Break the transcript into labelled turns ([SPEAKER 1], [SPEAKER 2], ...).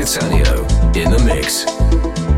[SPEAKER 1] Catania in the mix.